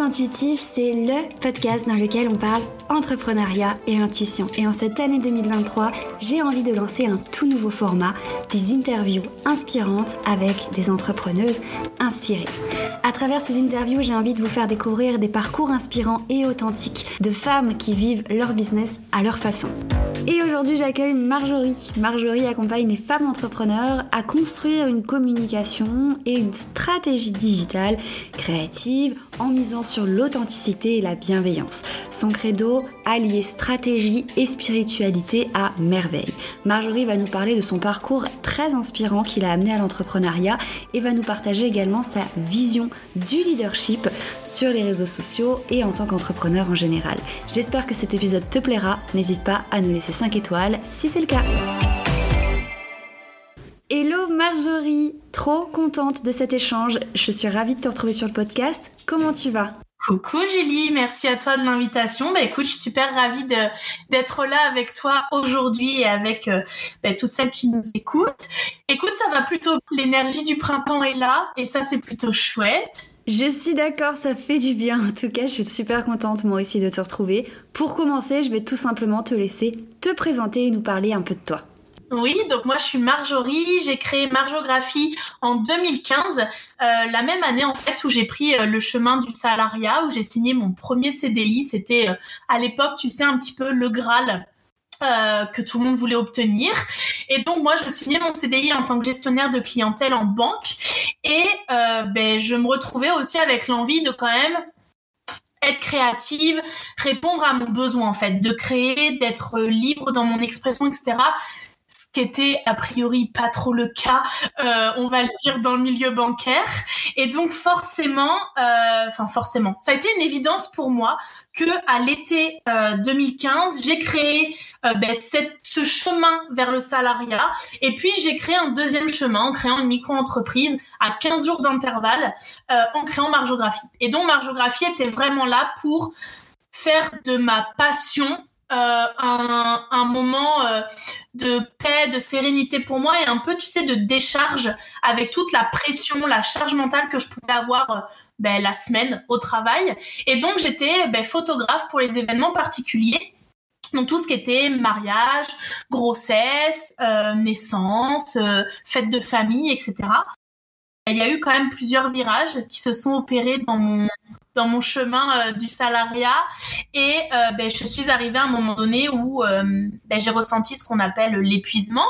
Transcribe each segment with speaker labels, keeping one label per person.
Speaker 1: Intuitive, c'est le podcast dans lequel on parle entrepreneuriat et intuition. Et en cette année 2023, j'ai envie de lancer un tout nouveau format, des interviews inspirantes avec des entrepreneuses inspirées. À travers ces interviews, j'ai envie de vous faire découvrir des parcours inspirants et authentiques de femmes qui vivent leur business à leur façon. Et aujourd'hui, j'accueille Marjorie. Marjorie accompagne les femmes entrepreneurs à construire une communication et une stratégie digitale créative en misant sur l'authenticité et la bienveillance. Son credo, allier stratégie et spiritualité à merveille. Marjorie va nous parler de son parcours très inspirant qui l'a amené à l'entrepreneuriat et va nous partager également sa vision du leadership sur les réseaux sociaux et en tant qu'entrepreneur en général. J'espère que cet épisode te plaira. N'hésite pas à nous laisser 5 étoiles si c'est le cas. Hello Marjorie, trop contente de cet échange. Je suis ravie de te retrouver sur le podcast. Comment tu vas?
Speaker 2: Coucou Julie, merci à toi de l'invitation. Bah écoute, je suis super ravie d'être là avec toi aujourd'hui et avec euh, bah, toutes celles qui nous écoutent. Écoute, ça va plutôt, l'énergie du printemps est là et ça c'est plutôt chouette.
Speaker 1: Je suis d'accord, ça fait du bien. En tout cas, je suis super contente moi aussi de te retrouver. Pour commencer, je vais tout simplement te laisser te présenter et nous parler un peu de toi.
Speaker 2: Oui, donc moi je suis Marjorie, j'ai créé Marjographie en 2015, euh, la même année en fait où j'ai pris euh, le chemin du salariat, où j'ai signé mon premier CDI. C'était euh, à l'époque, tu sais, un petit peu le Graal que tout le monde voulait obtenir. Et donc moi, je signais mon CDI en tant que gestionnaire de clientèle en banque. Et ben, je me retrouvais aussi avec l'envie de quand même être créative, répondre à mon besoin en fait, de créer, d'être libre dans mon expression, etc qui était a priori pas trop le cas, euh, on va le dire dans le milieu bancaire. Et donc forcément, euh, enfin forcément, ça a été une évidence pour moi que à l'été 2015, euh, j'ai créé euh, ben, ce chemin vers le salariat. Et puis j'ai créé un deuxième chemin en créant une micro-entreprise à 15 jours d'intervalle, euh, en créant Margeographie. Et donc Margeographie était vraiment là pour faire de ma passion un, un, moment euh, de paix, de sérénité pour moi et un peu, tu sais, de décharge avec toute la pression, la charge mentale que je pouvais avoir euh, ben, la semaine au travail. Et donc, j'étais ben, photographe pour les événements particuliers. Donc tout ce qui était mariage, grossesse, naissance, fête de famille, etc. Il y a eu quand même plusieurs virages qui se sont opérés dans mon dans mon chemin euh, du salariat et euh, ben, je suis arrivée à un moment donné où euh, ben, j'ai ressenti ce qu'on appelle l'épuisement,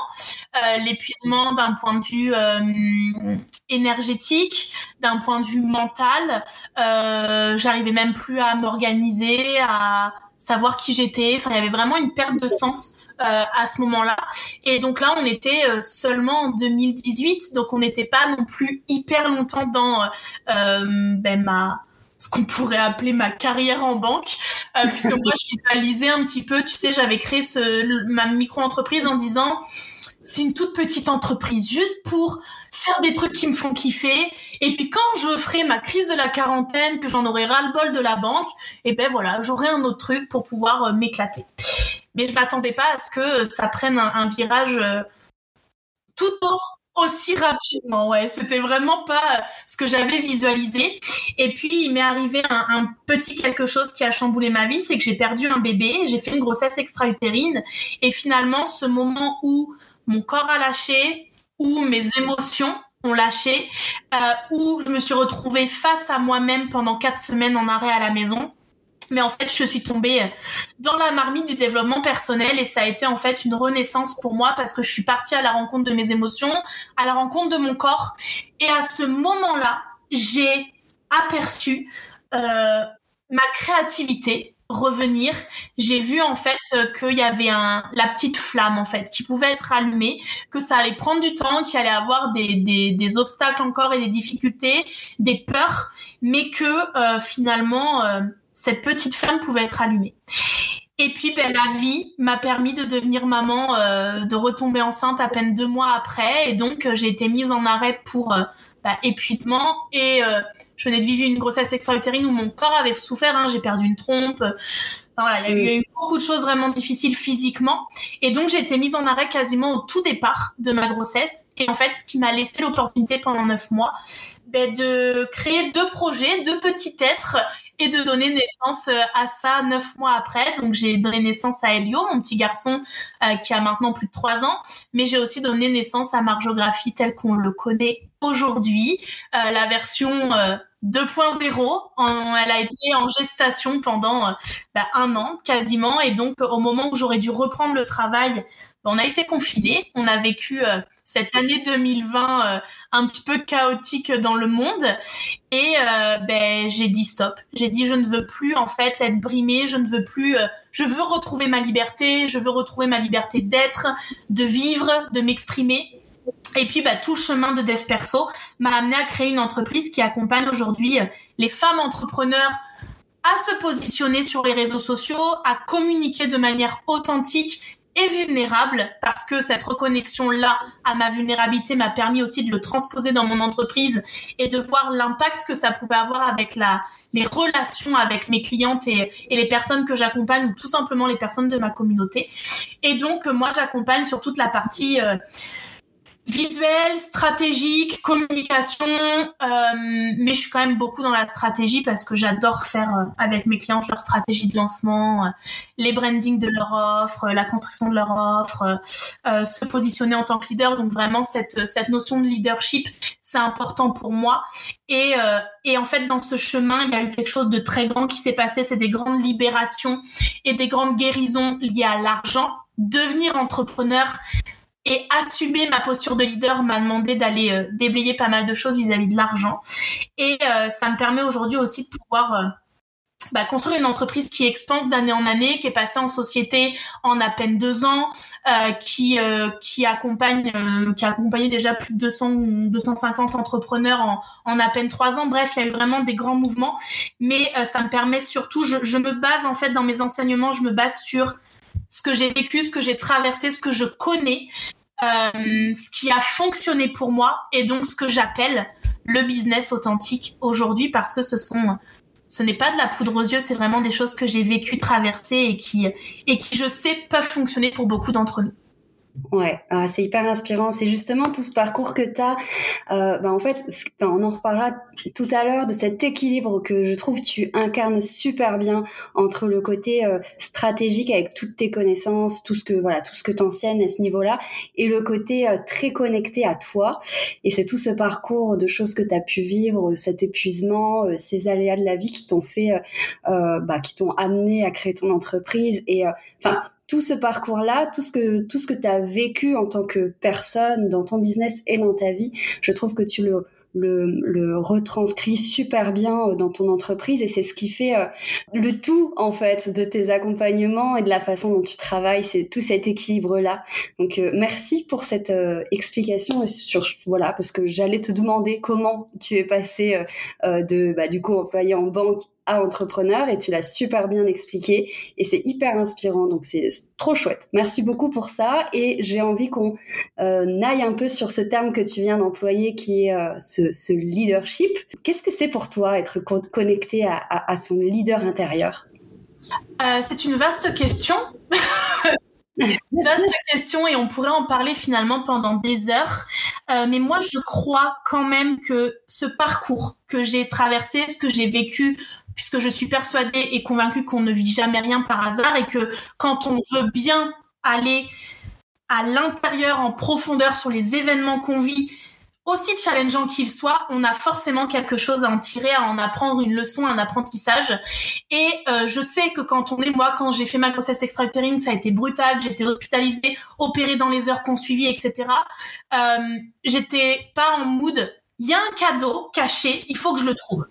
Speaker 2: l'épuisement d'un point de vue énergétique, d'un point de vue mental. J'arrivais même plus à m'organiser, à savoir qui j'étais. Enfin, il y avait vraiment une perte de sens. à ce moment-là. Et donc là, on était seulement en 2018, donc on n'était pas non plus hyper longtemps dans ben, ma ce qu'on pourrait appeler ma carrière en banque, euh, puisque moi je visualisais un petit peu, tu sais, j'avais créé ce, ma micro-entreprise en disant c'est une toute petite entreprise, juste pour faire des trucs qui me font kiffer. Et puis quand je ferai ma crise de la quarantaine, que j'en aurai ras-le-bol de la banque, et eh ben voilà, j'aurai un autre truc pour pouvoir euh, m'éclater. Mais je m'attendais pas à ce que ça prenne un, virage euh, tout autre aussi rapidement, ouais. C'était vraiment pas euh, ce que j'avais visualisé. Et puis, il m'est arrivé un, petit quelque chose qui a chamboulé ma vie, c'est que j'ai perdu un bébé, j'ai fait une grossesse extra-utérine. Et finalement, ce moment où mon corps a lâché, où mes émotions ont lâché, euh, où je me suis retrouvée face à moi-même pendant quatre semaines en arrêt à la maison, mais en fait, je suis tombée dans la marmite du développement personnel et ça a été en fait une renaissance pour moi parce que je suis partie à la rencontre de mes émotions, à la rencontre de mon corps. Et à ce moment-là, j'ai aperçu euh, ma créativité revenir. J'ai vu en fait qu'il y avait un, la petite flamme en fait qui pouvait être allumée, que ça allait prendre du temps, qu'il allait avoir des, des, des, obstacles encore et des difficultés, des peurs, mais que euh, finalement euh, cette petite flamme pouvait être allumée. Et puis ben, la vie m'a permis de devenir maman, euh, de retomber enceinte à peine deux mois après. Et donc euh, j'ai été mise en arrêt pour euh, bah, épuisement. Et je venais de vivre une grossesse extra-utérine où mon corps avait souffert. Hein. J'ai perdu une trompe, voilà, il y, a eu beaucoup de choses vraiment difficiles physiquement. Et donc, j'ai été mise en arrêt quasiment au tout départ de ma grossesse. Et en fait, ce qui m'a laissé l'opportunité pendant neuf mois, ben, de créer deux projets, deux petits êtres et de donner naissance euh, à ça neuf mois après. Donc j'ai donné naissance à Elio, mon petit garçon euh, qui a maintenant plus de trois ans, mais j'ai aussi donné naissance à Margeographie tel qu'on le connaît aujourd'hui, euh, la version 2.0. Elle a été en gestation pendant bah, un an quasiment, et donc au moment où j'aurais dû reprendre le travail, on a été confinés, on a vécu cette année 2020 euh, un petit peu chaotique dans le monde. Et euh, ben j'ai dit stop. J'ai dit je ne veux plus en fait être brimée. Je ne veux plus euh, je veux retrouver ma liberté. Je veux retrouver ma liberté d'être de vivre de m'exprimer. Et puis bah, tout chemin de dev perso m'a amené à créer une entreprise qui accompagne aujourd'hui les femmes entrepreneurs à se positionner sur les réseaux sociaux, à communiquer de manière authentique et vulnérable parce que cette reconnexion là à ma vulnérabilité m'a permis aussi de le transposer dans mon entreprise et de voir l'impact que ça pouvait avoir avec la les relations avec mes clientes et, les personnes que j'accompagne ou tout simplement les personnes de ma communauté. Et donc moi j'accompagne sur toute la partie euh, visuel, stratégique, communication, euh, mais je suis quand même beaucoup dans la stratégie parce que j'adore faire euh, avec mes clientes leur stratégie de lancement, euh, les branding de leur offre, la construction de leur offre, se positionner en tant que leader. Donc vraiment cette cette notion de leadership, c'est important pour moi. Et et en fait dans ce chemin, il y a eu quelque chose de très grand qui s'est passé. C'est des grandes libérations et des grandes guérisons liées à l'argent. Devenir entrepreneur, et assumer ma posture de leader m'a demandé d'aller euh, déblayer pas mal de choses vis-à-vis de l'argent. Et euh, ça me permet aujourd'hui aussi de pouvoir euh, bah, construire une entreprise qui expanse d'année en année, qui est passée en société en à peine deux ans, qui qui accompagne, qui a accompagné déjà plus de 200 250 entrepreneurs en, en à peine trois ans. Bref, il y a eu vraiment des grands mouvements, mais ça me permet surtout, je, je me base en fait dans mes enseignements, je me base sur ce que j'ai vécu, ce que j'ai traversé, ce que je connais, euh, ce qui a fonctionné pour moi et donc ce que j'appelle le business authentique aujourd'hui parce que ce sont ce n'est pas de la poudre aux yeux, c'est vraiment des choses que j'ai vécues, traversées et qui et qui je sais peuvent fonctionner pour beaucoup d'entre nous.
Speaker 1: Ouais, ah, c'est hyper inspirant. C'est justement tout ce parcours que tu as. Euh, bah en fait, on en reparlera tout à l'heure de cet équilibre que je trouve tu incarnes super bien entre le côté euh, stratégique avec toutes tes connaissances, tout ce que voilà, tout ce que t'enseignes à ce niveau-là, et le côté euh, très connecté à toi. Et c'est tout ce parcours de choses que tu as pu vivre, cet épuisement, euh, ces aléas de la vie qui t'ont fait, bah, qui t'ont amené à créer ton entreprise. Et enfin, tout ce parcours-là, tout ce que tout ce que tu as vécu en tant que personne dans ton business et dans ta vie, je trouve que tu le le, le super bien euh, dans ton entreprise et c'est ce qui fait euh, le tout en fait de tes accompagnements et de la façon dont tu travailles, c'est tout cet équilibre là. Donc euh, merci pour cette explication sur voilà parce que j'allais te demander comment tu es passé de bah, du coup employé en banque à entrepreneur et tu l'as super bien expliqué et c'est hyper inspirant donc c'est trop chouette. Merci beaucoup pour ça et j'ai envie qu'on euh, aille un peu sur ce terme que tu viens d'employer qui est euh, ce, leadership. Qu'est-ce que c'est pour toi être connecté à, son leader intérieur?
Speaker 2: Euh, C'est une vaste question. Une vaste question et on pourrait en parler finalement pendant des heures. Euh, mais moi, je crois quand même que ce parcours que j'ai traversé, ce que j'ai vécu puisque je suis persuadée et convaincue qu'on ne vit jamais rien par hasard et que quand on veut bien aller à l'intérieur, en profondeur sur les événements qu'on vit, aussi challengeant qu'ils soient, on a forcément quelque chose à en tirer, à en apprendre une leçon, un apprentissage. Et euh, je sais que quand on est, moi, quand j'ai fait ma grossesse extra-utérine, ça a été brutal, j'étais hospitalisée, opérée dans les heures qu'on suivit, etc. Euh, j'étais pas en mood. Il y a un cadeau caché, il faut que je le trouve.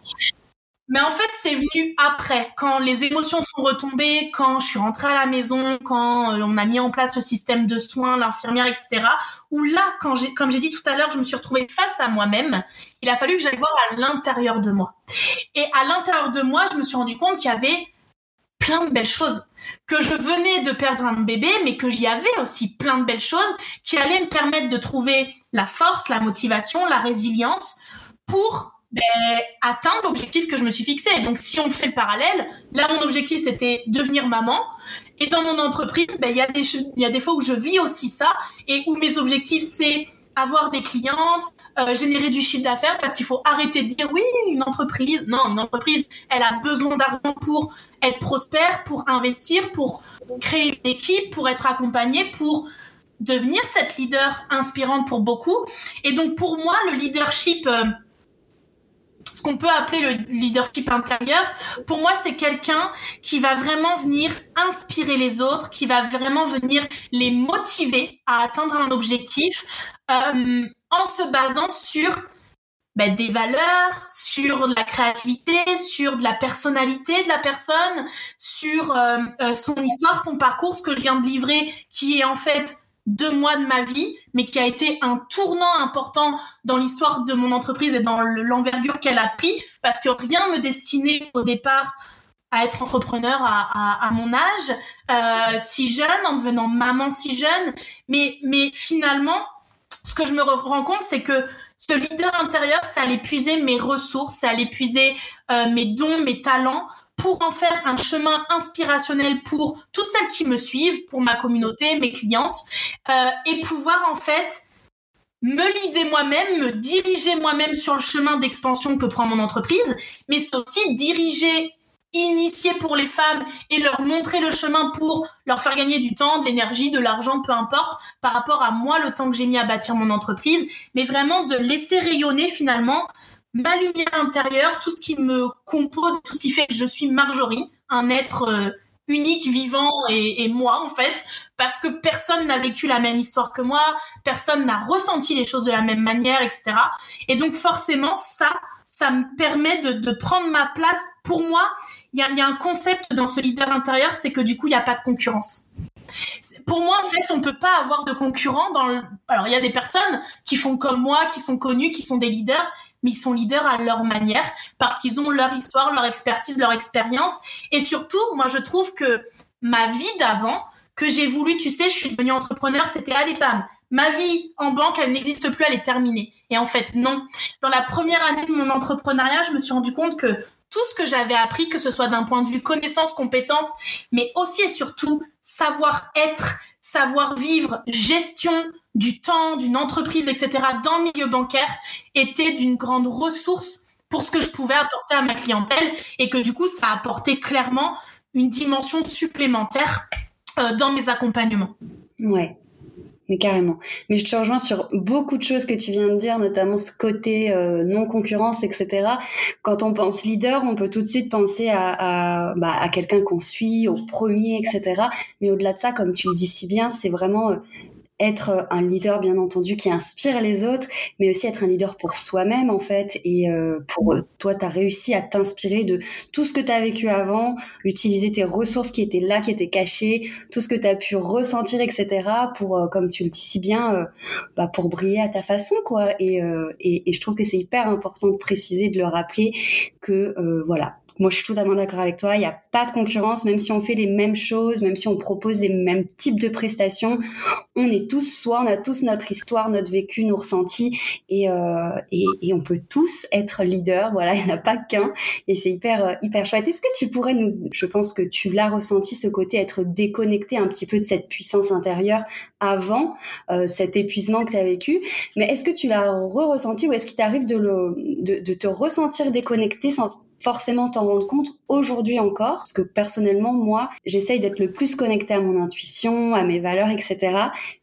Speaker 2: Mais en fait, c'est venu après, quand les émotions sont retombées, quand je suis rentrée à la maison, quand euh, on a mis en place le système de soins, l'infirmière, etc. Où là, quand j'ai, comme j'ai dit tout à l'heure, je me suis retrouvée face à moi-même. Il a fallu que j'aille voir à l'intérieur de moi. Et à l'intérieur de moi, je me suis rendu compte qu'il y avait plein de belles choses que je venais de perdre un bébé, mais que j'y avait aussi plein de belles choses qui allaient me permettre de trouver la force, la motivation, la résilience pour ben, atteindre l'objectif que je me suis fixé. Donc, si on fait le parallèle, là, mon objectif, c'était devenir maman. Et dans mon entreprise, ben, il y, a des, y a des fois où je vis aussi ça et où mes objectifs, c'est avoir des clientes, euh, générer du chiffre d'affaires parce qu'il faut arrêter de dire oui, une entreprise. Non, une entreprise, elle a besoin d'argent pour être prospère, pour investir, pour créer une équipe, pour être accompagnée, pour devenir cette leader inspirante pour beaucoup. Et donc pour moi, le leadership, euh, ce qu'on peut appeler le leadership intérieur, pour moi, c'est quelqu'un qui va vraiment venir inspirer les autres, qui va vraiment venir les motiver à atteindre un objectif euh, en se basant sur ben, des valeurs, sur la créativité, sur de la personnalité de la personne, sur euh, son histoire, son parcours, ce que je viens de livrer, qui est en fait deux mois de ma vie, mais qui a été un tournant important dans l'histoire de mon entreprise et dans l'envergure qu'elle a pris, parce que rien me destinait au départ à être entrepreneur à, mon âge, euh, si jeune, en devenant maman si jeune, mais, mais finalement, ce que je me rends compte, c'est que ce leader intérieur, ça allait puiser mes ressources, ça allait puiser euh, mes dons, mes talents pour en faire un chemin inspirationnel pour toutes celles qui me suivent, pour ma communauté, mes clientes, euh, et pouvoir en fait me lider moi-même, me diriger moi-même sur le chemin d'expansion que prend mon entreprise, mais c'est aussi diriger, initier pour les femmes et leur montrer le chemin pour leur faire gagner du temps, de l'énergie, de l'argent, peu importe, par rapport à moi, le temps que j'ai mis à bâtir mon entreprise, mais vraiment de laisser rayonner finalement ma lumière intérieure, tout ce qui me compose, tout ce qui fait que je suis Marjorie, un être euh, unique, vivant et, moi en fait, parce que personne n'a vécu la même histoire que moi, personne n'a ressenti les choses de la même manière, etc. Et donc forcément, ça, ça me permet de, prendre ma place. Pour moi, il y a, y a un concept dans ce leader intérieur, c'est que du coup, il n'y a pas de concurrence. Pour moi, en fait, on peut pas avoir de concurrents dans le... Alors, il y a des personnes qui font comme moi, qui sont connues, qui sont des leaders, mais ils sont leaders à leur manière parce qu'ils ont leur histoire, leur expertise, leur expérience. Et surtout, moi, je trouve que ma vie d'avant, que j'ai voulu, tu sais, je suis devenue entrepreneur, c'était allez bam, ma vie en banque, elle n'existe plus, elle est terminée. Et en fait, non. Dans la première année de mon entrepreneuriat, je me suis rendu compte que tout ce que j'avais appris, que ce soit d'un point de vue connaissance, compétence, mais aussi et surtout savoir vivre, gestion du temps, d'une entreprise, etc., dans le milieu bancaire, était d'une grande ressource pour ce que je pouvais apporter à ma clientèle et que du coup, ça a apporté clairement une dimension supplémentaire euh, dans mes accompagnements.
Speaker 1: Ouais. Mais carrément. Mais je te rejoins sur beaucoup de choses que tu viens de dire, notamment ce côté euh, non-concurrence, etc. Quand on pense leader, on peut tout de suite penser à, à, bah, à quelqu'un qu'on suit, au premier, etc. Mais au-delà de ça, comme tu le dis si bien, c'est vraiment euh, être un leader bien entendu qui inspire les autres, mais aussi être un leader pour soi-même en fait. Et euh, pour toi, tu as réussi à t'inspirer de tout ce que tu as vécu avant, utiliser tes ressources qui étaient là, qui étaient cachées, tout ce que tu as pu ressentir, etc. pour, euh, comme tu le dis si bien, euh, bah, pour briller à ta façon quoi. Et, et, et je trouve que c'est hyper important de préciser, de le rappeler que voilà, moi, je suis totalement d'accord avec toi. Il n'y a pas de concurrence, même si on fait les mêmes choses, même si on propose les mêmes types de prestations. On est tous soit on a tous notre histoire, notre vécu, nos ressentis, et, euh, et, et, on peut tous être leader. Voilà, il n'y en a pas qu'un, et c'est hyper euh, hyper chouette. Est-ce que tu pourrais nous, je pense que tu l'as ressenti ce côté être déconnecté un petit peu de cette puissance intérieure avant euh, cet épuisement que tu as vécu, mais est-ce que tu l'as re-ressenti ou est-ce qu'il t'arrive de, de, de te ressentir déconnecté sans forcément t'en rendre compte aujourd'hui encore, parce que personnellement, moi, j'essaye d'être le plus connecté à mon intuition, à mes valeurs, etc.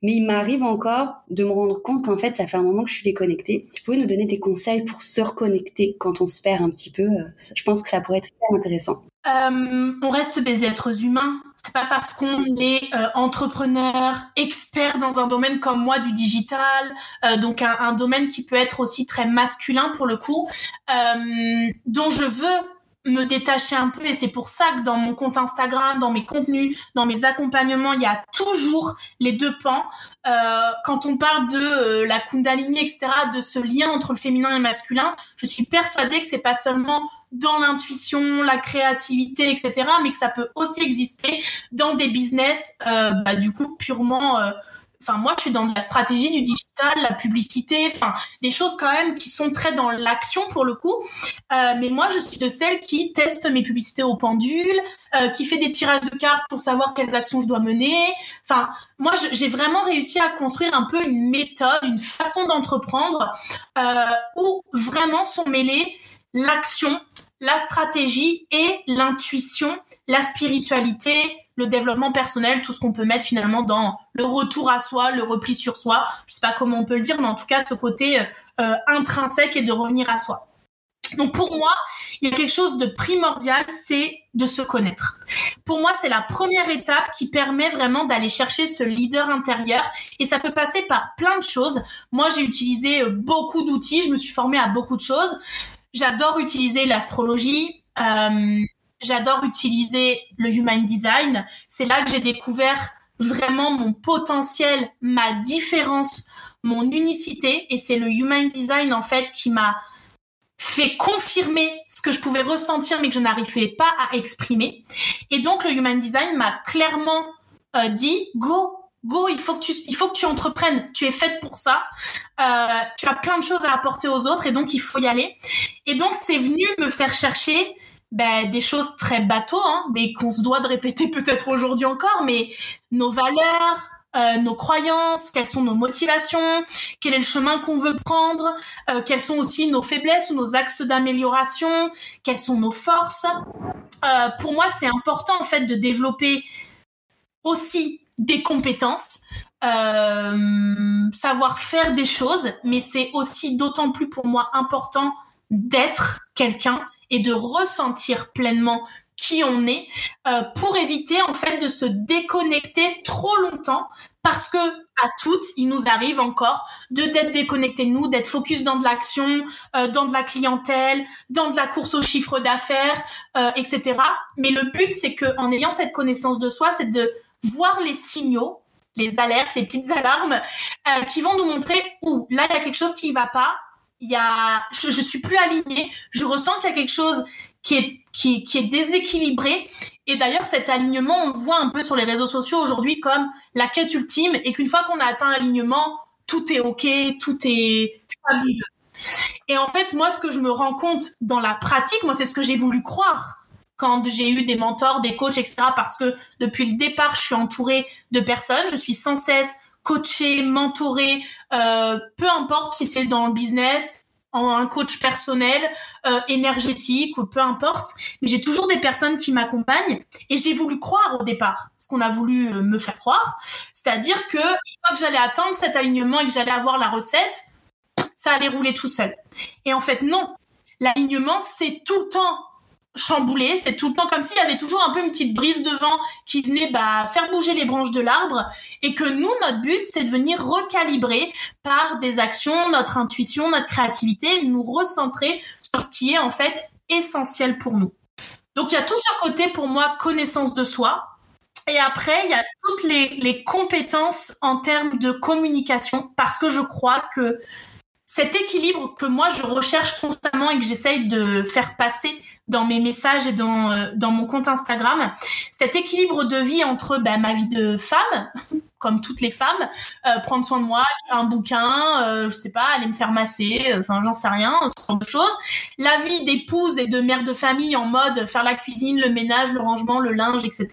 Speaker 1: Mais il m'arrive encore de me rendre compte qu'en fait, ça fait un moment que je suis déconnectée. Tu pouvais nous donner des conseils pour se reconnecter quand on se perd un petit peu euh, Je pense que ça pourrait être intéressant.
Speaker 2: Euh, on reste des êtres humains. C'est pas parce qu'on est euh, entrepreneur, expert dans un domaine comme moi du digital, euh, donc un, domaine qui peut être aussi très masculin pour le coup, euh, dont je veux me détacher un peu et c'est pour ça que dans mon compte Instagram, dans mes contenus, dans mes accompagnements, il y a toujours les deux pans. Euh, quand on parle de euh, la Kundalini, etc., de ce lien entre le féminin et le masculin, je suis persuadée que c'est pas seulement dans l'intuition, la créativité, etc., mais que ça peut aussi exister dans des business, euh, bah, du coup, purement enfin moi je suis dans la stratégie du digital, la publicité, enfin des choses quand même qui sont très dans l'action pour le coup. Euh, mais moi je suis de celles qui testent mes publicités au pendule, euh, qui fait des tirages de cartes pour savoir quelles actions je dois mener. Enfin moi j'ai vraiment réussi à construire un peu une méthode, une façon d'entreprendre euh, où vraiment sont mêlés l'action, la stratégie et l'intuition, la spiritualité, le développement personnel, tout ce qu'on peut mettre finalement dans le retour à soi, le repli sur soi. Je sais pas comment on peut le dire, mais en tout cas ce côté euh, intrinsèque et de revenir à soi. Donc pour moi, il y a quelque chose de primordial, c'est de se connaître. Pour moi, c'est la première étape qui permet vraiment d'aller chercher ce leader intérieur et ça peut passer par plein de choses. Moi, j'ai utilisé euh, beaucoup d'outils, je me suis formée à beaucoup de choses. J'adore utiliser l'astrologie, euh, J'adore utiliser le human design. C'est là que j'ai découvert vraiment mon potentiel, ma différence, mon unicité. Et c'est le human design, en fait, qui m'a fait confirmer ce que je pouvais ressentir mais que je n'arrivais pas à exprimer. Et donc, le human design m'a clairement euh, dit, go, go, il faut que tu, il faut que tu entreprennes. Tu es faite pour ça. Euh, tu as plein de choses à apporter aux autres et donc il faut y aller. Et donc, c'est venu me faire chercher ben, des choses très bateaux, hein, mais qu'on se doit de répéter peut-être aujourd'hui encore, mais nos valeurs, euh, nos croyances, quelles sont nos motivations, quel est le chemin qu'on veut prendre, euh, quelles sont aussi nos faiblesses ou nos axes d'amélioration, quelles sont nos forces. Euh, pour moi, c'est important en fait de développer aussi des compétences, savoir faire des choses, mais c'est aussi d'autant plus pour moi important d'être quelqu'un et de ressentir pleinement qui on est euh, pour éviter en fait de se déconnecter trop longtemps parce que à toutes il nous arrive encore de d'être déconnecté de nous d'être focus dans de l'action euh, dans de la clientèle dans de la course au chiffre d'affaires euh, etc mais le but c'est que en ayant cette connaissance de soi c'est de voir les signaux les alertes les petites alarmes qui vont nous montrer où là il y a quelque chose qui va pas il y a, je, je suis plus alignée. Je ressens qu'il y a quelque chose qui est, qui, qui est déséquilibré. Et d'ailleurs, cet alignement, on le voit un peu sur les réseaux sociaux aujourd'hui comme la quête ultime et qu'une fois qu'on a atteint l'alignement, tout est OK, tout est fabuleux. Et en fait, moi, ce que je me rends compte dans la pratique, moi, c'est ce que j'ai voulu croire quand j'ai eu des mentors, des coachs, etc. Parce que depuis le départ, je suis entourée de personnes. Je suis sans cesse coacher, mentorer, euh, peu importe si c'est dans le business, en un coach personnel, euh, énergétique ou peu importe, mais j'ai toujours des personnes qui m'accompagnent et j'ai voulu croire au départ ce qu'on a voulu euh, me faire croire, c'est-à-dire que une fois que j'allais atteindre cet alignement et que j'allais avoir la recette, ça allait rouler tout seul. Et en fait non, l'alignement c'est tout le temps chamboulé. C'est tout le temps comme s'il y avait toujours un peu une petite brise de vent qui venait bah, faire bouger les branches de l'arbre et que nous, notre but, c'est de venir recalibrer par des actions, notre intuition, notre créativité, nous recentrer sur ce qui est en fait essentiel pour nous. Donc il y a tout ce côté pour moi connaissance de soi. Et après, il y a toutes les, les compétences en termes de communication parce que je crois que cet équilibre que moi je recherche constamment et que j'essaye de faire passer dans mes messages et dans, euh, dans mon compte Instagram, cet équilibre de vie entre bah, ma vie de femme, comme toutes les femmes, euh, prendre soin de moi, un bouquin, euh, je sais pas, aller me faire masser, euh, enfin j'en sais rien, ce genre de choses. La vie d'épouse et de mère de famille en mode faire la cuisine, le ménage, le rangement, le linge, etc.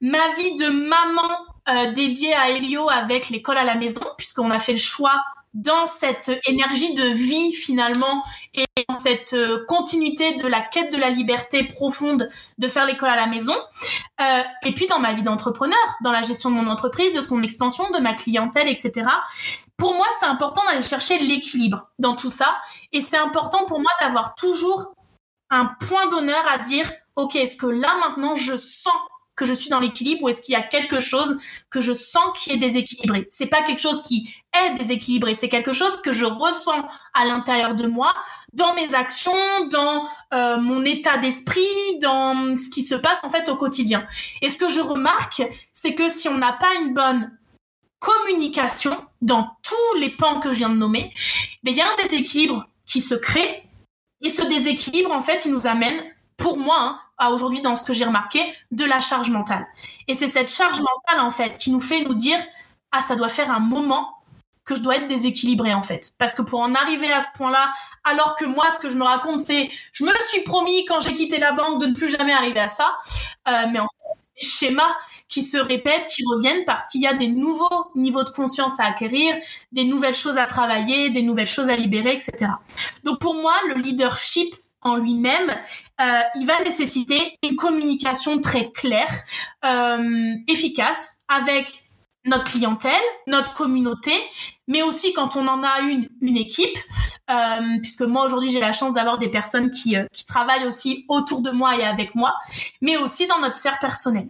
Speaker 2: Ma vie de maman dédiée à Elio avec l'école à la maison, puisqu'on a fait le choix dans cette énergie de vie finalement et dans cette euh, continuité de la quête de la liberté profonde de faire l'école à la maison. Euh, et puis dans ma vie d'entrepreneur, dans la gestion de mon entreprise, de son expansion, de ma clientèle, etc. Pour moi, c'est important d'aller chercher l'équilibre dans tout ça. Et c'est important pour moi d'avoir toujours un point d'honneur à dire, OK, est-ce que là maintenant je sens que je suis dans l'équilibre ou est-ce qu'il y a quelque chose que je sens qui est déséquilibré C'est pas quelque chose qui est déséquilibré, c'est quelque chose que je ressens à l'intérieur de moi, dans mes actions, dans euh, mon état d'esprit, dans ce qui se passe en fait au quotidien. Et ce que je remarque, c'est que si on n'a pas une bonne communication dans tous les pans que je viens de nommer, ben, il y a un déséquilibre qui se crée et ce déséquilibre en fait, il nous amène pour moi, hein, à aujourd'hui dans ce que j'ai remarqué, de la charge mentale. Et c'est cette charge mentale en fait qui nous fait nous dire ah, ça doit faire un moment que je dois être déséquilibrée en fait. Parce que pour en arriver à ce point-là, alors que moi, ce que je me raconte, c'est je me suis promis quand j'ai quitté la banque de ne plus jamais arriver à ça. Euh, mais en fait, des schémas qui se répètent, qui reviennent parce qu'il y a des nouveaux niveaux de conscience à acquérir, des nouvelles choses à travailler, des nouvelles choses à libérer, etc. Donc pour moi, le leadership en lui-même, euh, il va nécessiter une communication très claire, euh, efficace, avec notre clientèle, notre communauté, mais aussi quand on en a une, une équipe, euh, puisque moi aujourd'hui j'ai la chance d'avoir des personnes qui, euh, qui travaillent aussi autour de moi et avec moi, mais aussi dans notre sphère personnelle.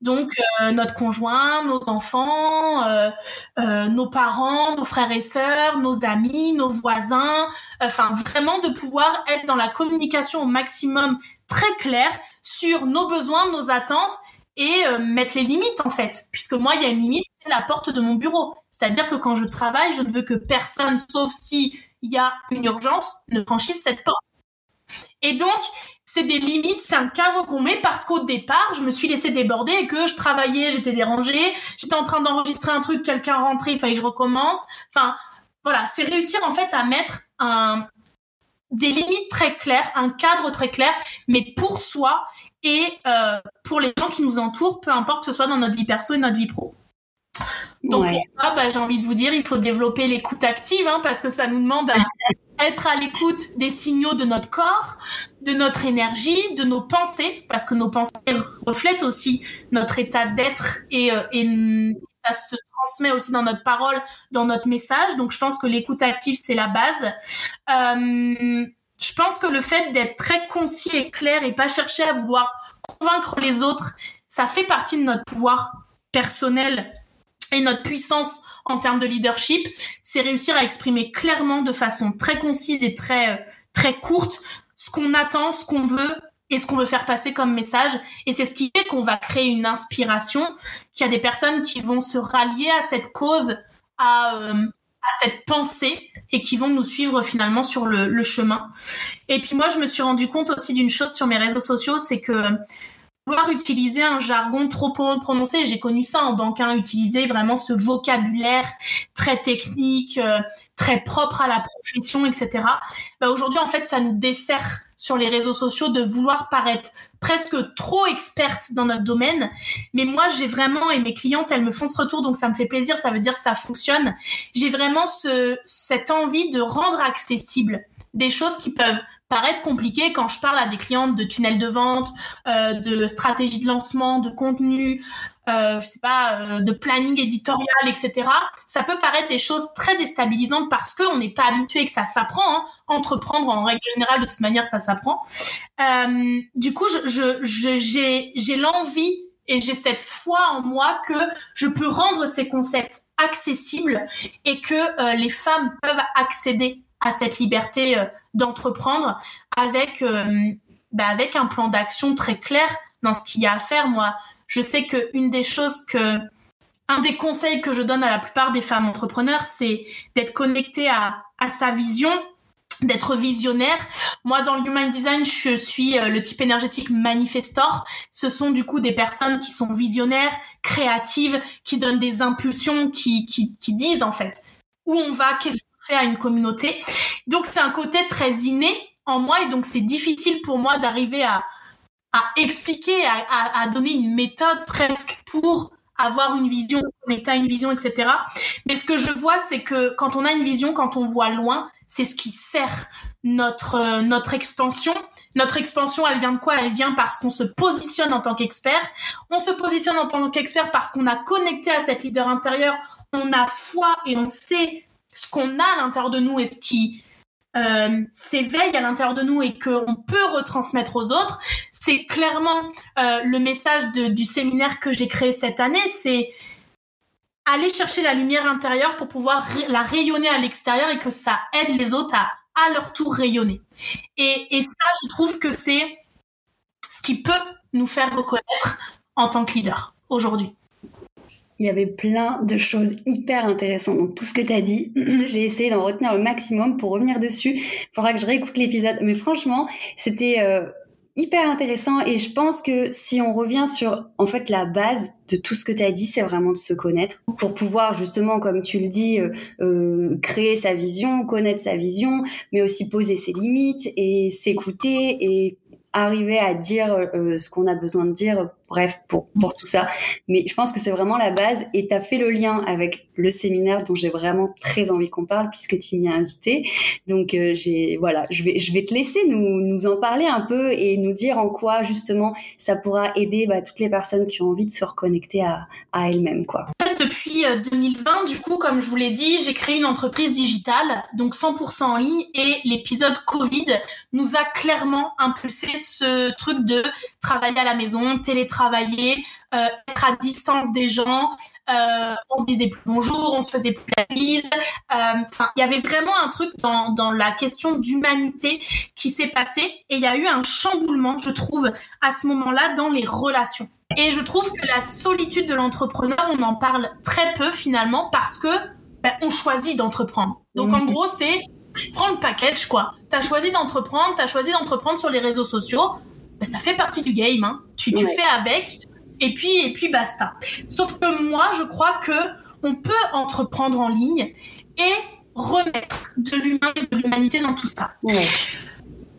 Speaker 2: Donc euh, notre conjoint, nos enfants, euh, euh, nos parents, nos frères et sœurs, nos amis, nos voisins, enfin vraiment de pouvoir être dans la communication au maximum très claire sur nos besoins, nos attentes et mettre les limites en fait. Puisque moi il y a une limite, c'est la porte de mon bureau. C'est-à-dire que quand je travaille, je ne veux que personne, sauf si il y a une urgence, ne franchisse cette porte. Et donc, c'est des limites, c'est un cadre qu'on met parce qu'au départ, je me suis laissé déborder et que je travaillais, j'étais dérangée, j'étais en train d'enregistrer un truc, quelqu'un rentrait, il fallait que je recommence. Enfin, voilà, c'est réussir en fait à mettre un, des limites très claires, un cadre très clair, mais pour soi et euh, pour les gens qui nous entourent, peu importe que ce soit dans notre vie perso et notre vie pro. Donc pour ça, bah, j'ai envie de vous dire, il faut développer l'écoute active, hein, parce que ça nous demande à être à l'écoute des signaux de notre corps, de notre énergie, de nos pensées, parce que nos pensées reflètent aussi notre état d'être et, euh, et ça se transmet aussi dans notre parole, dans notre message. Donc je pense que l'écoute active, c'est la base. Euh, je pense que le fait d'être très concis et clair et pas chercher à vouloir convaincre les autres, ça fait partie de notre pouvoir personnel et notre puissance en termes de leadership, c'est réussir à exprimer clairement de façon très concise et très très courte ce qu'on attend, ce qu'on veut et ce qu'on veut faire passer comme message. Et c'est ce qui fait qu'on va créer une inspiration, qu'il y a des personnes qui vont se rallier à cette cause, à, euh, cette pensée et qui vont nous suivre finalement sur le, le chemin. Et puis moi, je me suis rendu compte aussi d'une chose sur mes réseaux sociaux, c'est que utiliser un jargon trop prononcé. J'ai connu ça en banquin, utiliser vraiment ce vocabulaire très technique, euh, très propre à la profession, etc. Bah aujourd'hui, en fait, ça nous dessert sur les réseaux sociaux de vouloir paraître presque trop experte dans notre domaine. Mais moi, j'ai vraiment, et mes clientes, elles me font ce retour, donc ça me fait plaisir, ça veut dire que ça fonctionne. J'ai vraiment ce, cette envie de rendre accessible des choses qui peuvent paraître compliqué quand je parle à des clientes de tunnels de vente, euh, de stratégie de lancement, de contenu, euh, je sais pas, euh, de planning éditorial, etc. Ça peut paraître des choses très déstabilisantes parce qu'on n'est pas habitué que ça s'apprend. Hein. Entreprendre en règle générale, de toute manière, ça s'apprend. Euh, du coup, je, je, j'ai, j'ai l'envie et j'ai cette foi en moi que je peux rendre ces concepts accessibles et que euh, les femmes peuvent accéder à cette liberté euh, d'entreprendre avec euh, bah, avec un plan d'action très clair dans ce qu'il y a à faire. Moi, je sais que une des choses que un des conseils que je donne à la plupart des femmes entrepreneurs, c'est d'être connectée à, à sa vision, d'être visionnaire. Moi, dans le Human Design, je suis euh, le type énergétique manifestor. Ce sont du coup des personnes qui sont visionnaires, créatives, qui donnent des impulsions, qui, qui, qui disent en fait où on va, qu'est-ce à une communauté. Donc c'est un côté très inné en moi et donc c'est difficile pour moi d'arriver à, expliquer, à, donner une méthode presque pour avoir une vision, connecter à une vision, etc. Mais ce que je vois, c'est que quand on a une vision, quand on voit loin, c'est ce qui sert notre euh, notre expansion. Notre expansion, elle vient de quoi? Elle vient parce qu'on se positionne en tant qu'expert. On se positionne en tant qu'expert parce qu'on a connecté à cette leader intérieur. On a foi et on sait ce qu'on a à l'intérieur de nous et ce qui euh, s'éveille à l'intérieur de nous et qu'on peut retransmettre aux autres, c'est clairement euh, le message du séminaire que j'ai créé cette année, c'est aller chercher la lumière intérieure pour pouvoir la rayonner à l'extérieur et que ça aide les autres à à leur tour rayonner. Et ça, je trouve que c'est ce qui peut nous faire reconnaître en tant que leader aujourd'hui
Speaker 1: il y avait plein de choses hyper intéressantes dans tout ce que tu as dit. J'ai essayé d'en retenir le maximum pour revenir dessus. Il faudra que je réécoute l'épisode. Mais franchement, c'était... Euh, hyper intéressant et je pense que si on revient sur en fait la base de tout ce que tu as dit, c'est vraiment de se connaître pour pouvoir justement, comme tu le dis, euh, euh, créer sa vision, connaître sa vision, mais aussi poser ses limites et s'écouter et arriver à dire euh, ce qu'on a besoin de dire, bref, pour, pour tout ça. Mais je pense que c'est vraiment la base et tu as fait le lien avec le séminaire dont j'ai vraiment très envie qu'on parle puisque tu m'y as invité. Donc euh, j'ai voilà, je vais je vais te laisser nous nous en parler un peu et nous dire en quoi justement ça pourra aider bah, toutes les personnes qui ont envie de se reconnecter à, à elles-mêmes quoi.
Speaker 2: Depuis 2020, euh, du coup, comme je vous l'ai dit, j'ai créé une entreprise digitale, donc 100% en ligne, et l'épisode Covid nous a clairement impulsé ce truc de travailler à la maison, télétravailler, euh, être à distance des gens. Euh, on se disait plus bonjour, on se faisait plus la bise. Euh, enfin, il y avait vraiment un truc dans, dans la question d'humanité qui s'est passé et il y a eu un chamboulement, je trouve, à ce moment-là dans les relations. Et je trouve que la solitude de l'entrepreneur, on en parle très peu finalement parce que ben, on choisit d'entreprendre. Donc en gros, c'est prends le package quoi. T'as choisi d'entreprendre, t'as choisi d'entreprendre sur les réseaux sociaux. Ben, ça fait partie du game. Hein. Tu, tu fais avec et puis et puis basta. Sauf que moi, je crois que on peut entreprendre en ligne et remettre de l'humain et de l'humanité dans tout ça.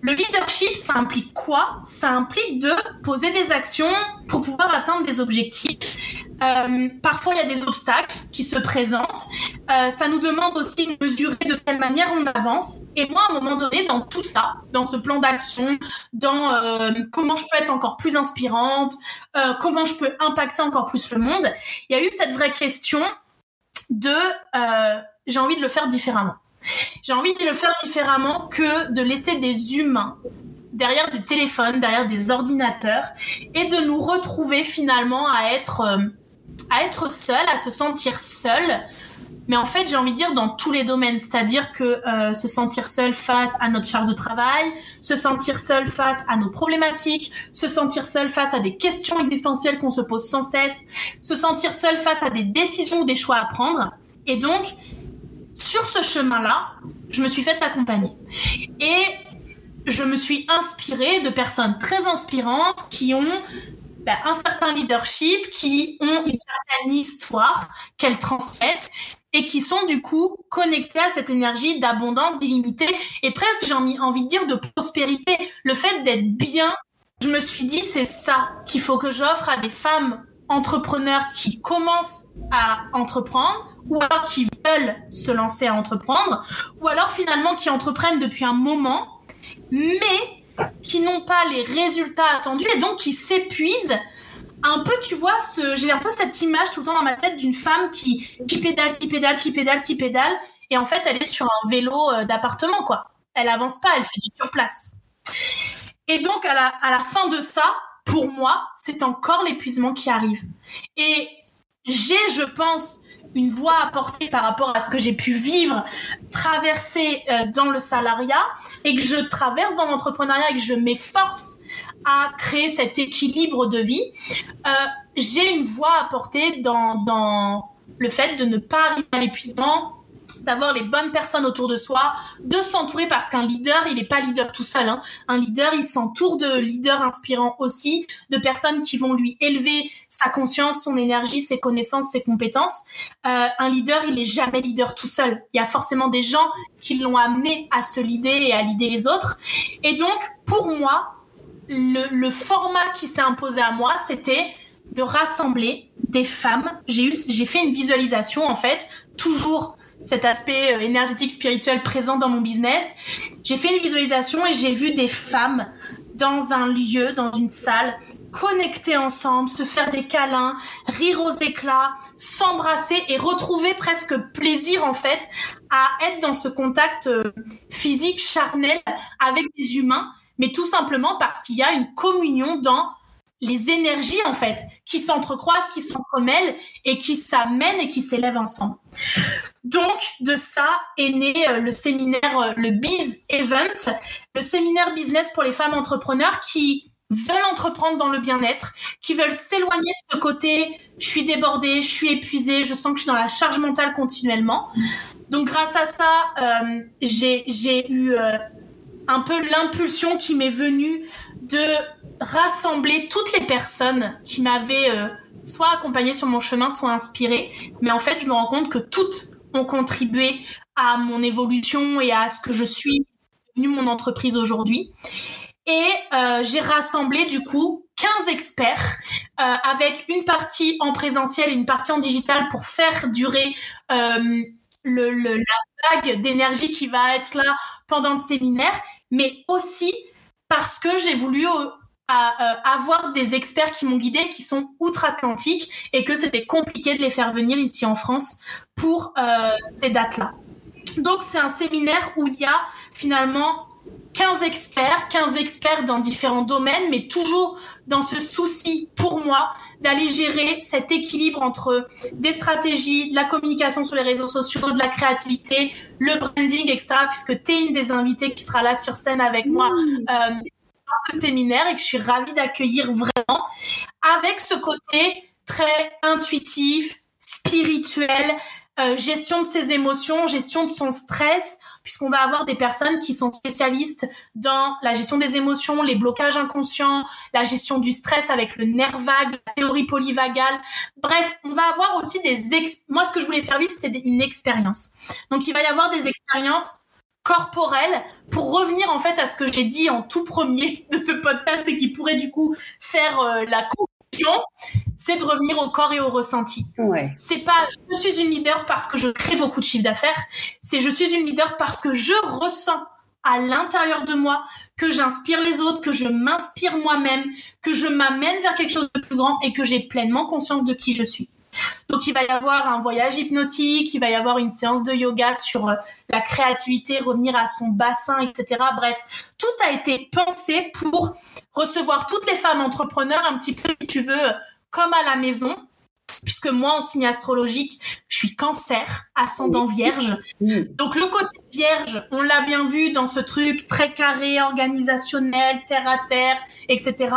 Speaker 2: Le leadership, ça implique quoi? Ça implique de poser des actions pour pouvoir atteindre des objectifs. Euh, parfois, il y a des obstacles qui se présentent. Euh, ça nous demande aussi de mesurer de quelle manière on avance. Et moi, à un moment donné, dans tout ça, dans ce plan d'action, dans euh, comment je peux être encore plus inspirante, euh, comment je peux impacter encore plus le monde, il y a eu cette vraie question de euh, j'ai envie de le faire différemment. J'ai envie de le faire différemment que de laisser des humains derrière des téléphones, derrière des ordinateurs, et de nous retrouver finalement à être, à être seul, à se sentir seul. Mais en fait, j'ai envie de dire dans tous les domaines, c'est-à-dire que euh, se sentir seul face à notre charge de travail, se sentir seul face à nos problématiques, se sentir seul face à des questions existentielles qu'on se pose sans cesse, se sentir seul face à des décisions ou des choix à prendre. Et donc, sur ce chemin-là, je me suis fait accompagner. Et je me suis inspirée de personnes très inspirantes qui ont ben, un certain leadership, qui ont une certaine histoire qu'elles transmettent et qui sont du coup connectées à cette énergie d'abondance illimitée et presque j'ai envie de dire de prospérité. Le fait d'être bien, je me suis dit c'est ça qu'il faut que j'offre à des femmes entrepreneurs qui commencent à entreprendre ou alors qui veulent se lancer à entreprendre ou alors finalement qui entreprennent depuis un moment mais qui n'ont pas les résultats attendus et donc qui s'épuisent. Un peu tu vois ce j'ai un peu cette image tout le temps dans ma tête d'une femme qui qui pédale qui pédale qui pédale qui pédale et en fait elle est sur un vélo euh, d'appartement quoi. Elle avance pas elle fait du surplace. Et donc à la à la fin de ça pour moi, c'est encore l'épuisement qui arrive. Et j'ai, je pense, une voix à porter par rapport à ce que j'ai pu vivre, traverser euh, dans le salariat et que je traverse dans l'entrepreneuriat et que je m'efforce à créer cet équilibre de vie. Euh, j'ai une voix à porter dans, dans le fait de ne pas arriver à l'épuisement d'avoir les bonnes personnes autour de soi, de s'entourer parce qu'un leader, il n'est pas leader tout seul. Hein. Un leader, il s'entoure de leaders inspirants aussi, de personnes qui vont lui élever sa conscience, son énergie, ses connaissances, ses compétences. Euh, un leader, il est jamais leader tout seul. Il y a forcément des gens qui l'ont amené à se leader et à leader les autres. Et donc, pour moi, le, le format qui s'est imposé à moi, c'était de rassembler des femmes. J'ai j'ai fait une visualisation en fait, toujours cet aspect euh, énergétique spirituel présent dans mon business. J'ai fait une visualisation et j'ai vu des femmes dans un lieu, dans une salle, connecter ensemble, se faire des câlins, rire aux éclats, s'embrasser et retrouver presque plaisir en fait à être dans ce contact euh, physique charnel avec des humains, mais tout simplement parce qu'il y a une communion dans les énergies en fait qui s'entrecroisent, qui s'entremêlent et qui s'amènent et qui s'élèvent ensemble. Donc de ça est né euh, le séminaire euh, le Biz Event, le séminaire business pour les femmes entrepreneurs qui veulent entreprendre dans le bien-être, qui veulent s'éloigner de ce côté je suis débordée, je suis épuisée, je sens que je suis dans la charge mentale continuellement. Donc grâce à ça, euh, j'ai eu un peu l'impulsion qui m'est venue de rassembler toutes les personnes qui m'avaient euh, soit accompagné sur mon chemin, soit inspiré. Mais en fait, je me rends compte que toutes ont contribué à mon évolution et à ce que je suis devenue mon entreprise aujourd'hui. Et euh, j'ai rassemblé du coup 15 experts euh, avec une partie en présentiel et une partie en digital pour faire durer euh, le, le, la vague d'énergie qui va être là pendant le séminaire, mais aussi parce que j'ai voulu euh, à, avoir des experts qui m'ont guidé qui sont outre-Atlantique et que c'était compliqué de les faire venir ici en France pour euh, ces dates-là. Donc c'est un séminaire où il y a finalement 15 experts, 15 experts dans différents domaines, mais toujours dans ce souci pour moi d'aller gérer cet équilibre entre des stratégies, de la communication sur les réseaux sociaux, de la créativité, le branding, etc. Puisque tu es une des invitées qui sera là sur scène avec moi euh, ce séminaire et que je suis ravie d'accueillir vraiment avec ce côté très intuitif, spirituel, euh, gestion de ses émotions, gestion de son stress, puisqu'on va avoir des personnes qui sont spécialistes dans la gestion des émotions, les blocages inconscients, la gestion du stress avec le nerf vague, la théorie polyvagale. Bref, on va avoir aussi des... Ex Moi, ce que je voulais faire vivre, c'était une expérience. Donc, il va y avoir des expériences corporelle pour revenir en fait à ce que j'ai dit en tout premier de ce podcast et qui pourrait du coup faire euh, la conclusion, c'est de revenir au corps et au ressenti.
Speaker 1: Ouais.
Speaker 2: C'est pas je suis une leader parce que je crée beaucoup de chiffre d'affaires, c'est je suis une leader parce que je ressens à l'intérieur de moi que j'inspire les autres, que je m'inspire moi-même, que je m'amène vers quelque chose de plus grand et que j'ai pleinement conscience de qui je suis. Donc il va y avoir un voyage hypnotique, il va y avoir une séance de yoga sur euh, la créativité, revenir à son bassin, etc. Bref, tout a été pensé pour recevoir toutes les femmes entrepreneurs un petit peu, si tu veux, comme à la maison, puisque moi, en signe astrologique, je suis cancer, ascendant vierge. Donc le côté vierge, on l'a bien vu dans ce truc très carré, organisationnel, terre à terre, etc.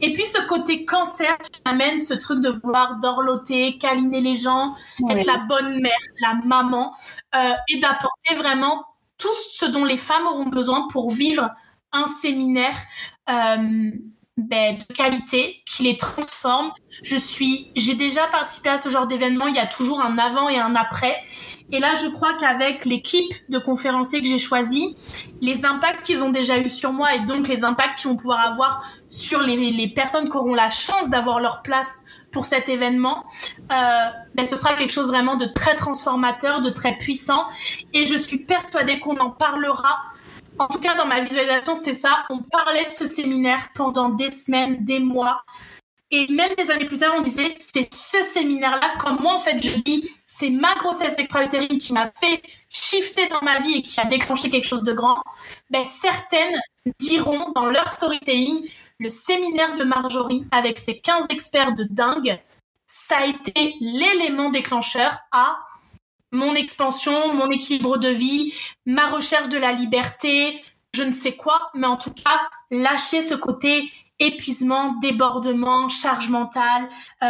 Speaker 2: Et puis ce côté cancer qui amène ce truc de vouloir dorloter, câliner les gens, être la bonne mère, la maman, euh, et d'apporter vraiment tout ce dont les femmes auront besoin pour vivre un séminaire euh, ben, de qualité qui les transforme. Je suis, j'ai déjà participé à ce genre d'événement. Il y a toujours un avant et un après. Et là, je crois qu'avec l'équipe de conférenciers que j'ai choisi, les impacts qu'ils ont déjà eu sur moi et donc les impacts qu'ils vont pouvoir avoir sur les, les personnes qui auront la chance d'avoir leur place pour cet événement, euh, ben, ce sera quelque chose vraiment de très transformateur, de très puissant. Et je suis persuadée qu'on en parlera en tout cas, dans ma visualisation, c'était ça. On parlait de ce séminaire pendant des semaines, des mois. Et même des années plus tard, on disait, c'est ce séminaire-là, comme moi, en fait, je dis, c'est ma grossesse extra-utérine qui m'a fait shifter dans ma vie et qui a déclenché quelque chose de grand. Ben, certaines diront dans leur storytelling, le séminaire de Marjorie, avec ses 15 experts de dingue, ça a été l'élément déclencheur à mon expansion, mon équilibre de vie, ma recherche de la liberté, je ne sais quoi, mais en tout cas, lâcher ce côté épuisement, débordement, charge mentale. Euh,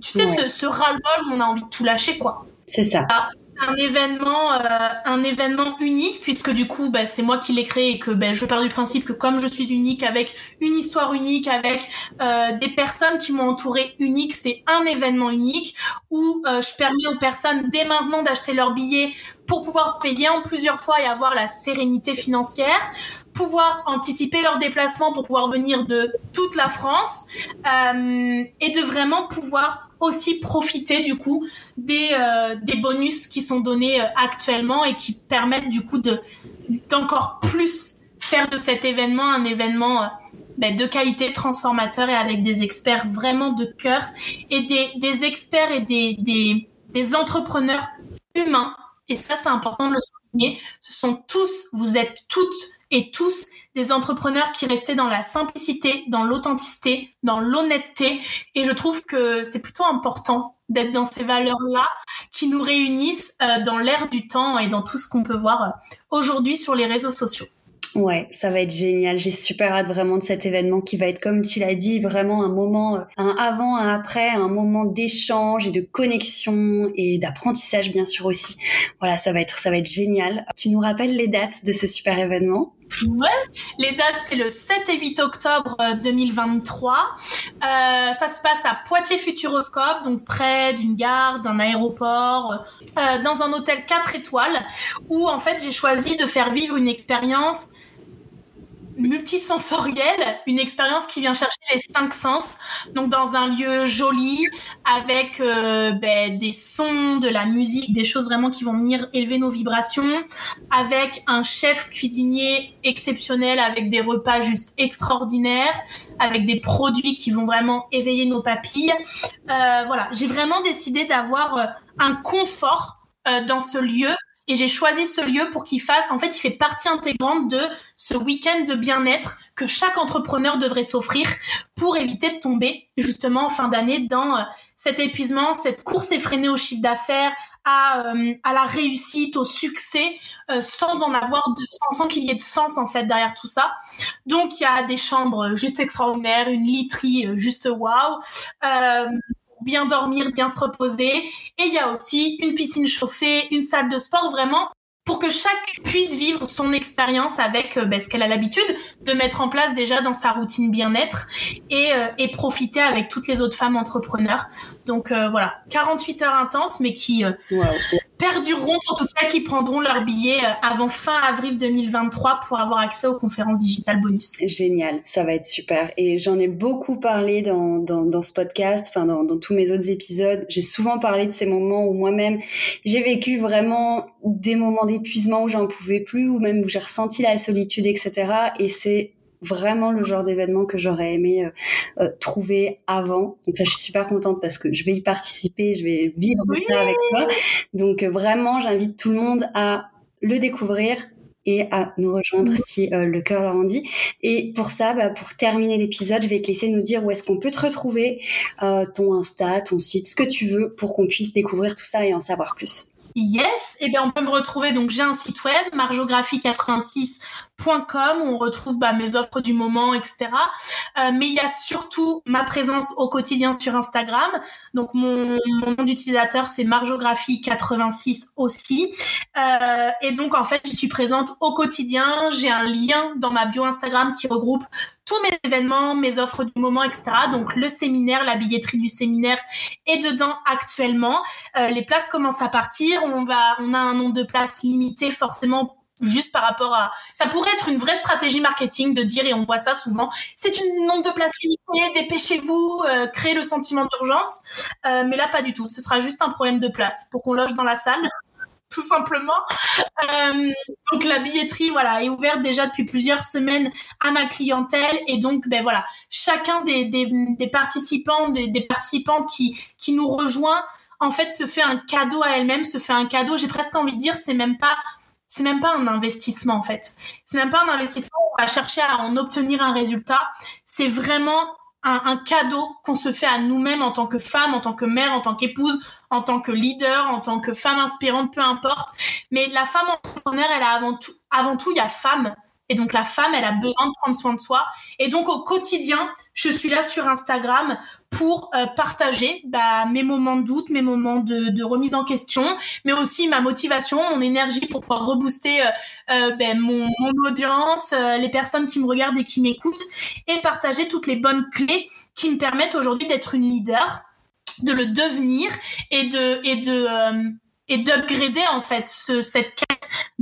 Speaker 2: tu sais, ce, ce ras-le-bol, on a envie de tout lâcher, quoi.
Speaker 1: C'est ça.
Speaker 2: Ah, un événement, euh, un événement unique puisque du coup, bah, c'est moi qui l'ai créé et que bah, je pars du principe que comme je suis unique, avec une histoire unique, avec euh, des personnes qui m'ont entouré unique, c'est un événement unique où euh, je permets aux personnes dès maintenant d'acheter leur billet pour pouvoir payer en plusieurs fois et avoir la sérénité financière pouvoir anticiper leur déplacement pour pouvoir venir de toute la France euh, et de vraiment pouvoir aussi profiter du coup des, euh, des bonus qui sont donnés euh, actuellement et qui permettent du coup de d'encore plus faire de cet événement un événement euh, ben, de qualité transformateur et avec des experts vraiment de cœur et des, des experts et des, des, des entrepreneurs humains. Et ça c'est important de le souligner. Ce sont tous vous êtes toutes et tous des entrepreneurs qui restaient dans la simplicité, dans l'authenticité, dans l'honnêteté. Et je trouve que c'est plutôt important d'être dans ces valeurs-là qui nous réunissent euh, dans l'air du temps et dans tout ce qu'on peut voir euh, aujourd'hui sur les réseaux sociaux.
Speaker 1: Ouais, ça va être génial. J'ai super hâte vraiment de cet événement qui va être, comme tu l'as dit, vraiment un moment, euh, un avant, un après, un moment d'échange et de connexion et d'apprentissage bien sûr aussi. Voilà, ça va être, ça va être génial. Tu nous rappelles les dates de ce super événement?
Speaker 2: Ouais, les dates c'est le 7 et 8 octobre 2023. Euh, euh, ça se passe à Poitiers Futuroscope, donc près d'une gare, d'un aéroport, euh, dans un hôtel 4 étoiles, où en fait j'ai choisi de faire vivre une expérience multisensorielle, une expérience qui vient chercher les cinq sens, donc dans un lieu joli, avec euh, ben, des sons, de la musique, des choses vraiment qui vont venir élever nos vibrations, avec un chef cuisinier exceptionnel, avec des repas juste extraordinaires, avec des produits qui vont vraiment éveiller nos papilles. Euh, voilà, j'ai vraiment décidé d'avoir euh, un confort dans ce lieu et j'ai choisi ce lieu pour qu'il fasse, en fait, il fait partie intégrante de ce week-end de bien-être que chaque entrepreneur devrait s'offrir pour éviter de tomber justement en fin d'année dans euh, cet épuisement, cette course effrénée au chiffre d'affaires, à, euh, la réussite, au succès, euh, sans en avoir de, sans, qu'il y ait de sens en fait derrière tout ça. Donc il y a des chambres juste extraordinaires, une literie juste waouh, bien dormir, bien se reposer. Et il y a aussi une piscine chauffée, une salle de sport, vraiment pour que chaque puisse vivre son expérience avec euh, ben, ce qu'elle a l'habitude de mettre en place déjà dans sa routine bien-être et, euh, et profiter avec toutes les autres femmes entrepreneurs. Donc euh, voilà, 48 heures intenses, mais qui perdureront pour toutes celles qui prendront leur billet avant fin avril 2023 pour avoir accès aux conférences digitales bonus.
Speaker 3: Génial, ça va être super. Et j'en ai beaucoup parlé dans, dans, dans ce podcast, enfin dans, dans tous mes autres épisodes. J'ai souvent parlé de ces moments où moi-même j'ai vécu vraiment des moments d'épuisement où j'en pouvais plus, ou même où j'ai ressenti la solitude, etc. Et c'est vraiment le genre d'événement que j'aurais aimé euh, euh, trouver avant. Donc là, je suis super contente parce que je vais y participer, je vais vivre ça avec toi. Donc euh, vraiment, j'invite tout le monde à le découvrir et à nous rejoindre si le cœur leur en dit. Et pour ça, bah, pour terminer l'épisode, je vais te laisser nous dire où est-ce qu'on peut te retrouver, ton Insta, ton site, ce que tu veux, pour qu'on puisse découvrir tout ça et en savoir plus.
Speaker 2: Yes, et eh bien on peut me retrouver donc j'ai un site web margeographie86.com où on retrouve bah, mes offres du moment, etc. Euh, mais il y a surtout ma présence au quotidien sur Instagram. Donc mon, nom d'utilisateur c'est margeographie86 aussi. Euh, et donc en fait je suis présente au quotidien. J'ai un lien dans ma bio Instagram qui regroupe tous mes événements, mes offres du moment, etc. Donc le séminaire, la billetterie du séminaire est dedans actuellement. Euh, les places commencent à partir. On va, on a un nombre de places limité forcément juste par rapport à ça pourrait être une vraie stratégie marketing de dire et on voit ça souvent c'est une nombre de places limitées dépêchez-vous euh, créez le sentiment d'urgence euh, mais là pas du tout ce sera juste un problème de place pour qu'on loge dans la salle tout simplement. Euh, donc la billetterie, voilà, est ouverte déjà depuis plusieurs semaines à ma clientèle et donc ben voilà, chacun des, des, participants, des, des, participantes qui qui nous rejoint, en fait, se fait un cadeau à elle-même, se fait un cadeau. J'ai presque envie de dire, c'est même pas c'est même pas un investissement en fait. C'est même pas un investissement. On va chercher à en obtenir un résultat. C'est vraiment un, cadeau qu'on se fait à nous-mêmes en tant que femme, en tant que mère, en tant qu'épouse, en tant que leader, en tant que femme inspirante, peu importe. Mais la femme entrepreneur, elle a avant tout, avant tout, il y a femme. Et donc la femme, elle a besoin de prendre soin de soi. Et donc au quotidien, je suis là sur Instagram pour euh, partager bah, mes moments de doute, mes moments de, remise en question, mais aussi ma motivation, mon énergie pour pouvoir rebooster euh, euh, ben, mon, audience, les personnes qui me regardent et qui m'écoutent, et partager toutes les bonnes clés qui me permettent aujourd'hui d'être une leader, de le devenir et de et de et d'upgrader en fait ce, cette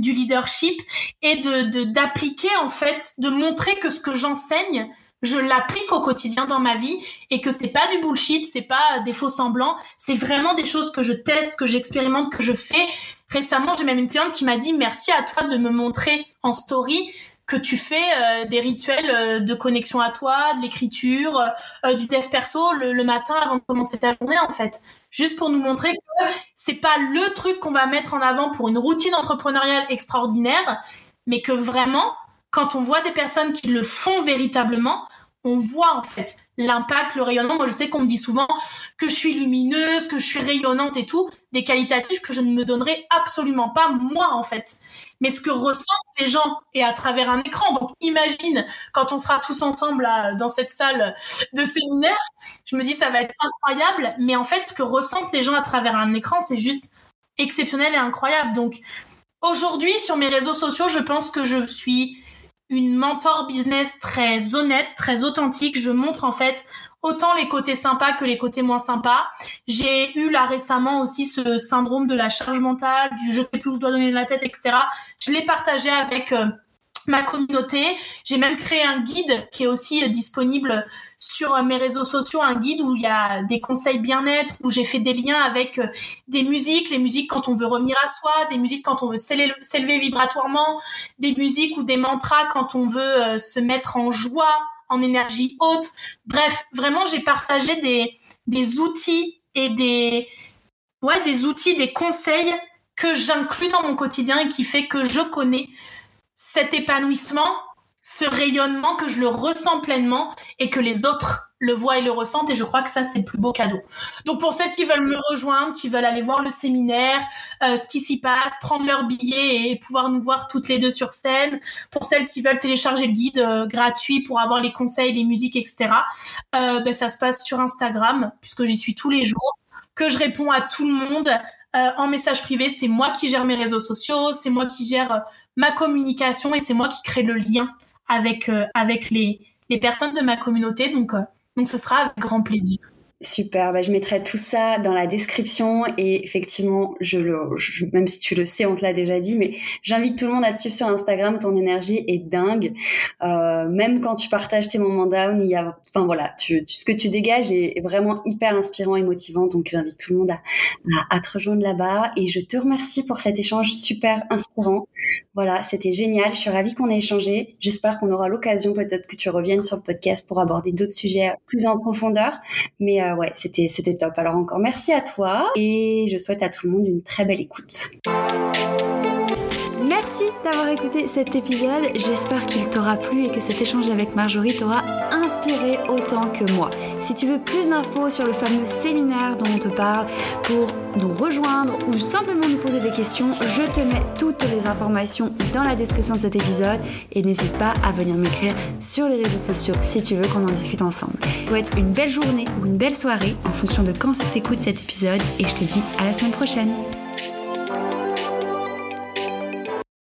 Speaker 2: du leadership et de d'appliquer en fait de montrer que ce que j'enseigne je l'applique au quotidien dans ma vie et que c'est pas du bullshit, c'est pas des faux semblants, c'est vraiment des choses que je teste, que j'expérimente, que je fais. Récemment, j'ai même une cliente qui m'a dit merci à toi de me montrer en story que tu fais euh, des rituels euh, de connexion à toi, de l'écriture, euh, du dev perso le, le, matin avant de commencer ta journée en fait juste pour nous montrer que c'est pas le truc qu'on va mettre en avant pour une routine entrepreneuriale extraordinaire, mais que vraiment, quand on voit des personnes qui le font véritablement, on voit en fait l'impact, le rayonnement. Moi, je sais qu'on me dit souvent que je suis lumineuse, que je suis rayonnante et tout, des qualitatifs que je ne me donnerai absolument pas moi en fait mais ce que ressentent les gens et à travers un écran. Donc imagine quand on sera tous ensemble dans cette salle de séminaire, je me dis ça va être incroyable, mais en fait ce que ressentent les gens à travers un écran, c'est juste exceptionnel et incroyable. Donc aujourd'hui sur mes réseaux sociaux, je pense que je suis une mentor business très honnête, très authentique. Je montre en fait autant les côtés sympas que les côtés moins sympas. J'ai eu là récemment aussi ce syndrome de la charge mentale, du je sais plus où je dois donner la tête, etc. Je l'ai partagé avec euh, ma communauté. J'ai même créé un guide qui est aussi euh, disponible sur euh, mes réseaux sociaux, un guide où il y a des conseils bien-être, où j'ai fait des liens avec des musiques, les musiques quand on veut revenir à soi, des musiques quand on veut s'élever vibratoirement, des musiques ou des mantras quand on veut se mettre en joie, en énergie haute. Bref, vraiment, j'ai partagé des, des outils et des, ouais, des outils, des conseils que j'inclus dans mon quotidien et qui fait que je connais cet épanouissement, ce rayonnement, que je le ressens pleinement et que les autres le voient et le ressentent et je crois que ça c'est le plus beau cadeau. Donc pour celles qui veulent me rejoindre, qui veulent aller voir le séminaire, euh, ce qui s'y passe, prendre leur billet et pouvoir nous voir toutes les deux sur scène, pour celles qui veulent télécharger le guide euh, gratuit pour avoir les conseils, les musiques, etc. Euh, ben, ça se passe sur Instagram puisque j'y suis tous les jours, que je réponds à tout le monde en message privé. C'est moi qui gère mes réseaux sociaux, c'est moi qui gère ma communication et c'est moi qui crée le lien avec avec les les personnes de ma communauté. Donc donc ce sera avec grand plaisir.
Speaker 3: Super, bah, je mettrai tout ça dans la description et effectivement, je le, même si tu le sais, on te l'a déjà dit, mais j'invite tout le monde à te suivre sur Instagram. Ton énergie est dingue. Euh, même quand tu partages tes moments down, il y a, enfin voilà, tu, ce que tu dégages est, vraiment hyper inspirant et motivant. Donc j'invite tout le monde à, à, te rejoindre là-bas et je te remercie pour cet échange super inspirant. Voilà, c'était génial. Je suis ravie qu'on ait échangé. J'espère qu'on aura l'occasion peut-être que tu reviennes sur le podcast pour aborder d'autres sujets plus en profondeur. Mais euh, ouais, c'était c'était top. Alors encore merci à toi et je souhaite à tout le monde une très belle écoute.
Speaker 1: Merci d'avoir écouté cet épisode. J'espère qu'il t'aura plu et que cet échange avec Marjorie t'aura inspiré autant que moi. Si tu veux plus d'infos sur le fameux séminaire dont on te parle pour nous rejoindre ou simplement nous poser des questions, je te mets toutes les informations dans la description de cet épisode et n'hésite pas à venir m'écrire sur les réseaux sociaux si tu veux qu'on en discute ensemble. être une belle journée ou une belle soirée en fonction de quand tu écoutes cet épisode et je te dis à la semaine prochaine.